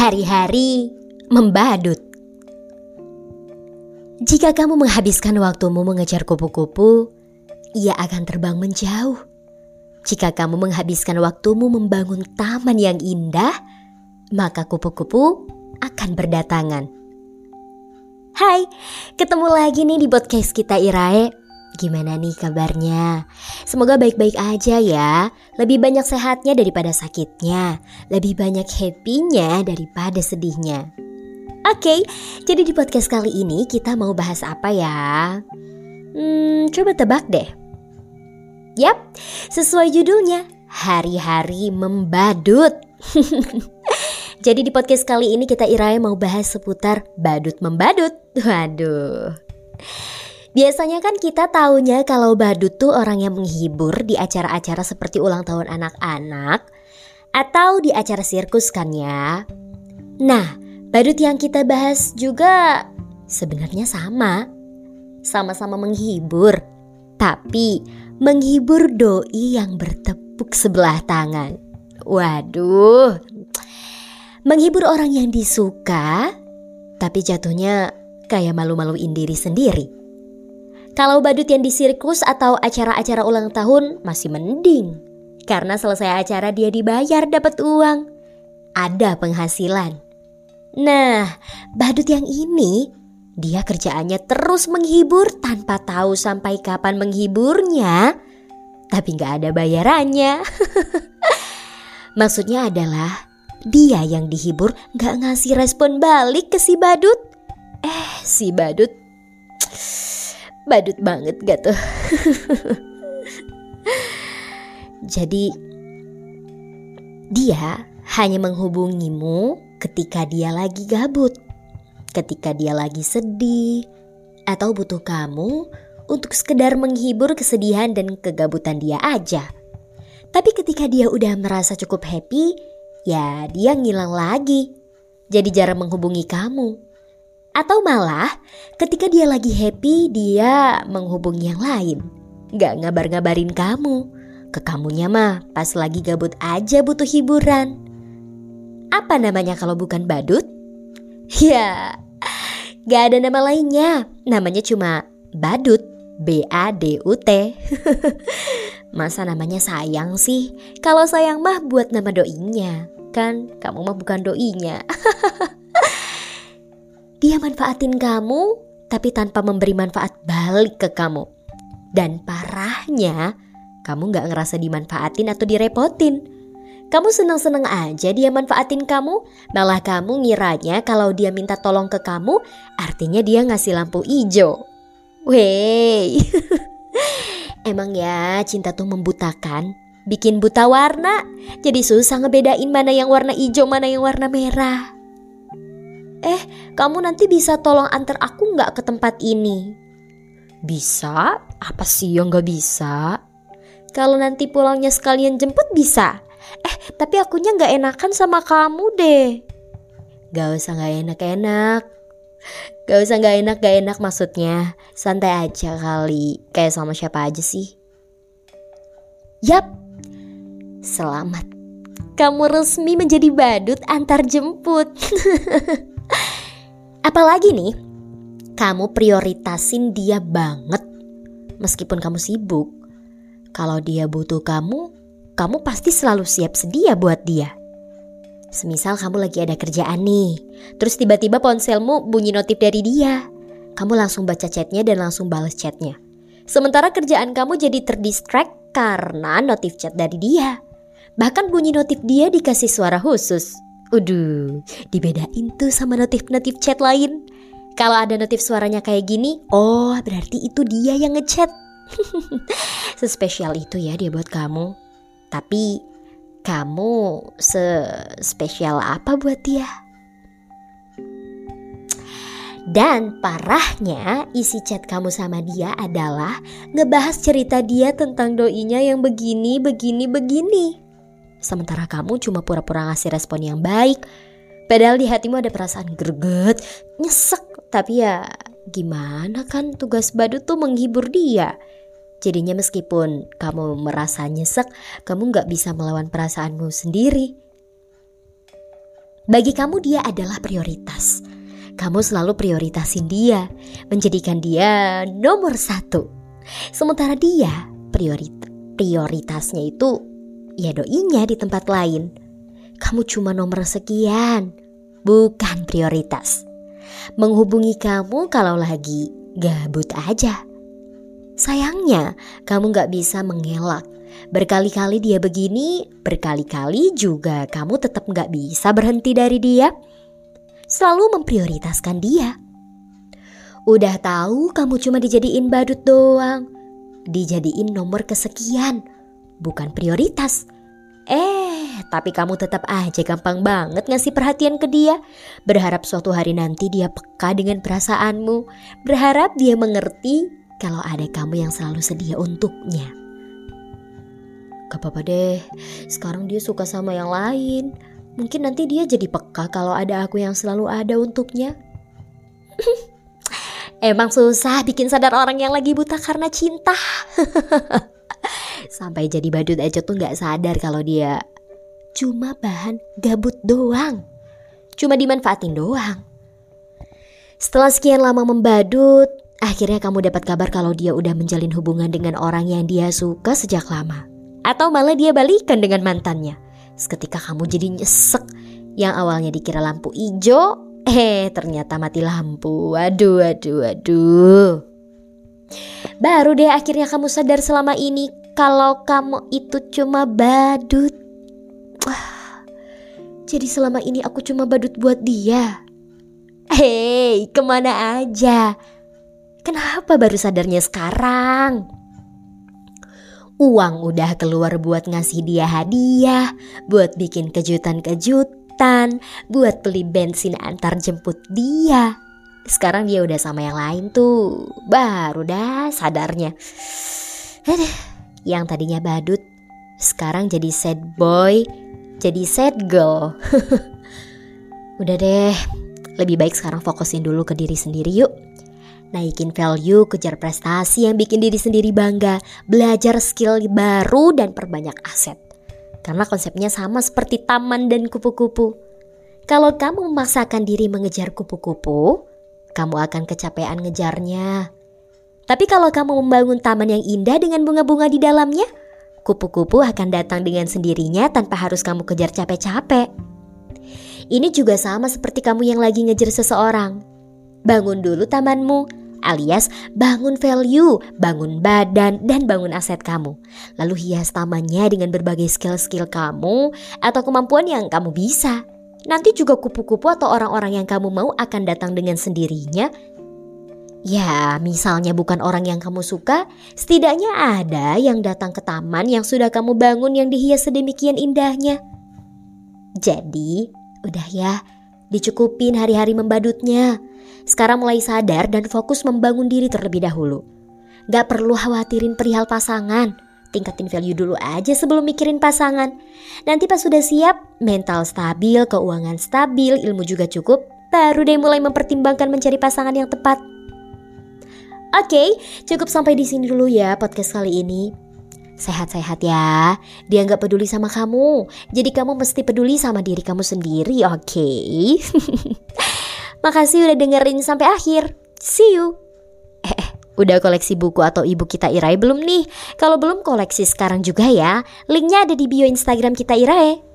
Hari-hari membadut. Jika kamu menghabiskan waktumu mengejar kupu-kupu, ia akan terbang menjauh. Jika kamu menghabiskan waktumu membangun taman yang indah, maka kupu-kupu akan berdatangan. Hai, ketemu lagi nih di podcast kita Irae. Gimana nih kabarnya? Semoga baik-baik aja ya. Lebih banyak sehatnya daripada sakitnya. Lebih banyak happy-nya daripada sedihnya. Oke, jadi di podcast kali ini kita mau bahas apa ya? Hmm, coba tebak deh. Yap, sesuai judulnya, hari-hari membadut. Jadi di podcast kali ini kita Irai mau bahas seputar badut membadut. Waduh. Biasanya kan kita taunya kalau badut tuh orang yang menghibur di acara-acara seperti ulang tahun anak-anak atau di acara sirkus kan ya. Nah, badut yang kita bahas juga sebenarnya sama. Sama-sama menghibur, tapi menghibur doi yang bertepuk sebelah tangan. Waduh. Menghibur orang yang disuka, tapi jatuhnya kayak malu-maluin diri sendiri. Kalau badut yang di sirkus atau acara-acara ulang tahun masih mending. Karena selesai acara dia dibayar dapat uang. Ada penghasilan. Nah, badut yang ini dia kerjaannya terus menghibur tanpa tahu sampai kapan menghiburnya. Tapi nggak ada bayarannya. Maksudnya adalah dia yang dihibur nggak ngasih respon balik ke si badut. Eh, si badut badut banget gak tuh jadi dia hanya menghubungimu ketika dia lagi gabut ketika dia lagi sedih atau butuh kamu untuk sekedar menghibur kesedihan dan kegabutan dia aja. Tapi ketika dia udah merasa cukup happy, ya dia ngilang lagi. Jadi jarang menghubungi kamu. Atau malah ketika dia lagi happy dia menghubungi yang lain. Gak ngabar-ngabarin kamu. Ke kamunya mah pas lagi gabut aja butuh hiburan. Apa namanya kalau bukan badut? Ya, gak ada nama lainnya. Namanya cuma badut. B-A-D-U-T. Masa namanya sayang sih? Kalau sayang mah buat nama doinya. Kan kamu mah bukan doinya. Manfaatin kamu, tapi tanpa memberi manfaat balik ke kamu. Dan parahnya, kamu gak ngerasa dimanfaatin atau direpotin. Kamu seneng-seneng aja dia manfaatin kamu, malah kamu ngiranya kalau dia minta tolong ke kamu, artinya dia ngasih lampu hijau. Wey, emang ya cinta tuh membutakan, bikin buta warna, jadi susah ngebedain mana yang warna hijau, mana yang warna merah. Eh, kamu nanti bisa tolong antar aku nggak ke tempat ini? Bisa? Apa sih yang nggak bisa? Kalau nanti pulangnya sekalian jemput bisa. Eh, tapi akunya nggak enakan sama kamu deh. Gak usah nggak enak-enak. Gak usah nggak enak gak enak maksudnya. Santai aja kali. Kayak sama siapa aja sih. Yap. Selamat. Kamu resmi menjadi badut antar jemput. Apalagi nih, kamu prioritasin dia banget meskipun kamu sibuk. Kalau dia butuh kamu, kamu pasti selalu siap sedia buat dia. Semisal kamu lagi ada kerjaan nih, terus tiba-tiba ponselmu bunyi notif dari dia. Kamu langsung baca chatnya dan langsung balas chatnya. Sementara kerjaan kamu jadi terdistract karena notif chat dari dia. Bahkan bunyi notif dia dikasih suara khusus. Udah, dibedain tuh sama notif-notif chat lain. Kalau ada notif suaranya kayak gini, oh berarti itu dia yang ngechat. Sespesial itu ya dia buat kamu. Tapi kamu sespesial apa buat dia? Dan parahnya isi chat kamu sama dia adalah ngebahas cerita dia tentang doinya yang begini, begini, begini. Sementara kamu cuma pura-pura ngasih respon yang baik. Padahal di hatimu ada perasaan greget, nyesek. Tapi ya gimana kan tugas badut tuh menghibur dia. Jadinya meskipun kamu merasa nyesek, kamu gak bisa melawan perasaanmu sendiri. Bagi kamu dia adalah prioritas. Kamu selalu prioritasin dia, menjadikan dia nomor satu. Sementara dia priorit prioritasnya itu ya doinya di tempat lain. Kamu cuma nomor sekian, bukan prioritas. Menghubungi kamu kalau lagi gabut aja. Sayangnya, kamu gak bisa mengelak. Berkali-kali dia begini, berkali-kali juga kamu tetap gak bisa berhenti dari dia. Selalu memprioritaskan dia. Udah tahu kamu cuma dijadiin badut doang. Dijadiin nomor kesekian, bukan prioritas. Eh, tapi kamu tetap aja gampang banget ngasih perhatian ke dia. Berharap suatu hari nanti dia peka dengan perasaanmu. Berharap dia mengerti kalau ada kamu yang selalu sedia untuknya. Gak apa-apa deh, sekarang dia suka sama yang lain. Mungkin nanti dia jadi peka kalau ada aku yang selalu ada untuknya. Emang susah bikin sadar orang yang lagi buta karena cinta. Sampai jadi badut aja tuh gak sadar kalau dia cuma bahan gabut doang. Cuma dimanfaatin doang. Setelah sekian lama membadut, Akhirnya kamu dapat kabar kalau dia udah menjalin hubungan dengan orang yang dia suka sejak lama. Atau malah dia balikan dengan mantannya. Seketika kamu jadi nyesek. Yang awalnya dikira lampu hijau, eh ternyata mati lampu. Waduh, waduh, waduh. Baru deh akhirnya kamu sadar selama ini kalau kamu itu cuma badut. Jadi selama ini aku cuma badut buat dia. Hei, ke mana aja? Kenapa baru sadarnya sekarang? Uang udah keluar buat ngasih dia hadiah, buat bikin kejutan-kejutan, buat beli bensin antar jemput dia. Sekarang dia udah sama yang lain tuh, baru dah sadarnya. Aduh, yang tadinya badut, sekarang jadi sad boy, jadi sad girl. udah deh, lebih baik sekarang fokusin dulu ke diri sendiri yuk. Naikin value, kejar prestasi yang bikin diri sendiri bangga, belajar skill baru dan perbanyak aset. Karena konsepnya sama seperti taman dan kupu-kupu. Kalau kamu memaksakan diri mengejar kupu-kupu, kamu akan kecapean ngejarnya. Tapi kalau kamu membangun taman yang indah dengan bunga-bunga di dalamnya, kupu-kupu akan datang dengan sendirinya tanpa harus kamu kejar capek-capek. Ini juga sama seperti kamu yang lagi ngejar seseorang. Bangun dulu tamanmu, alias bangun value, bangun badan, dan bangun aset kamu. Lalu hias tamannya dengan berbagai skill-skill kamu atau kemampuan yang kamu bisa. Nanti juga kupu-kupu atau orang-orang yang kamu mau akan datang dengan sendirinya. Ya, misalnya bukan orang yang kamu suka, setidaknya ada yang datang ke taman yang sudah kamu bangun yang dihias sedemikian indahnya. Jadi, udah ya, dicukupin hari-hari membadutnya. Sekarang mulai sadar dan fokus membangun diri terlebih dahulu. Gak perlu khawatirin perihal pasangan. Tingkatin value dulu aja sebelum mikirin pasangan. Nanti pas sudah siap, mental stabil, keuangan stabil, ilmu juga cukup, baru deh mulai mempertimbangkan mencari pasangan yang tepat. Oke, cukup sampai di sini dulu ya podcast kali ini. Sehat-sehat ya, dia nggak peduli sama kamu. Jadi kamu mesti peduli sama diri kamu sendiri, oke? Okay? Makasih udah dengerin sampai akhir. See you. Eh, eh, udah koleksi buku atau ibu kita Irai belum nih? Kalau belum koleksi sekarang juga ya. Linknya ada di bio Instagram kita Irae.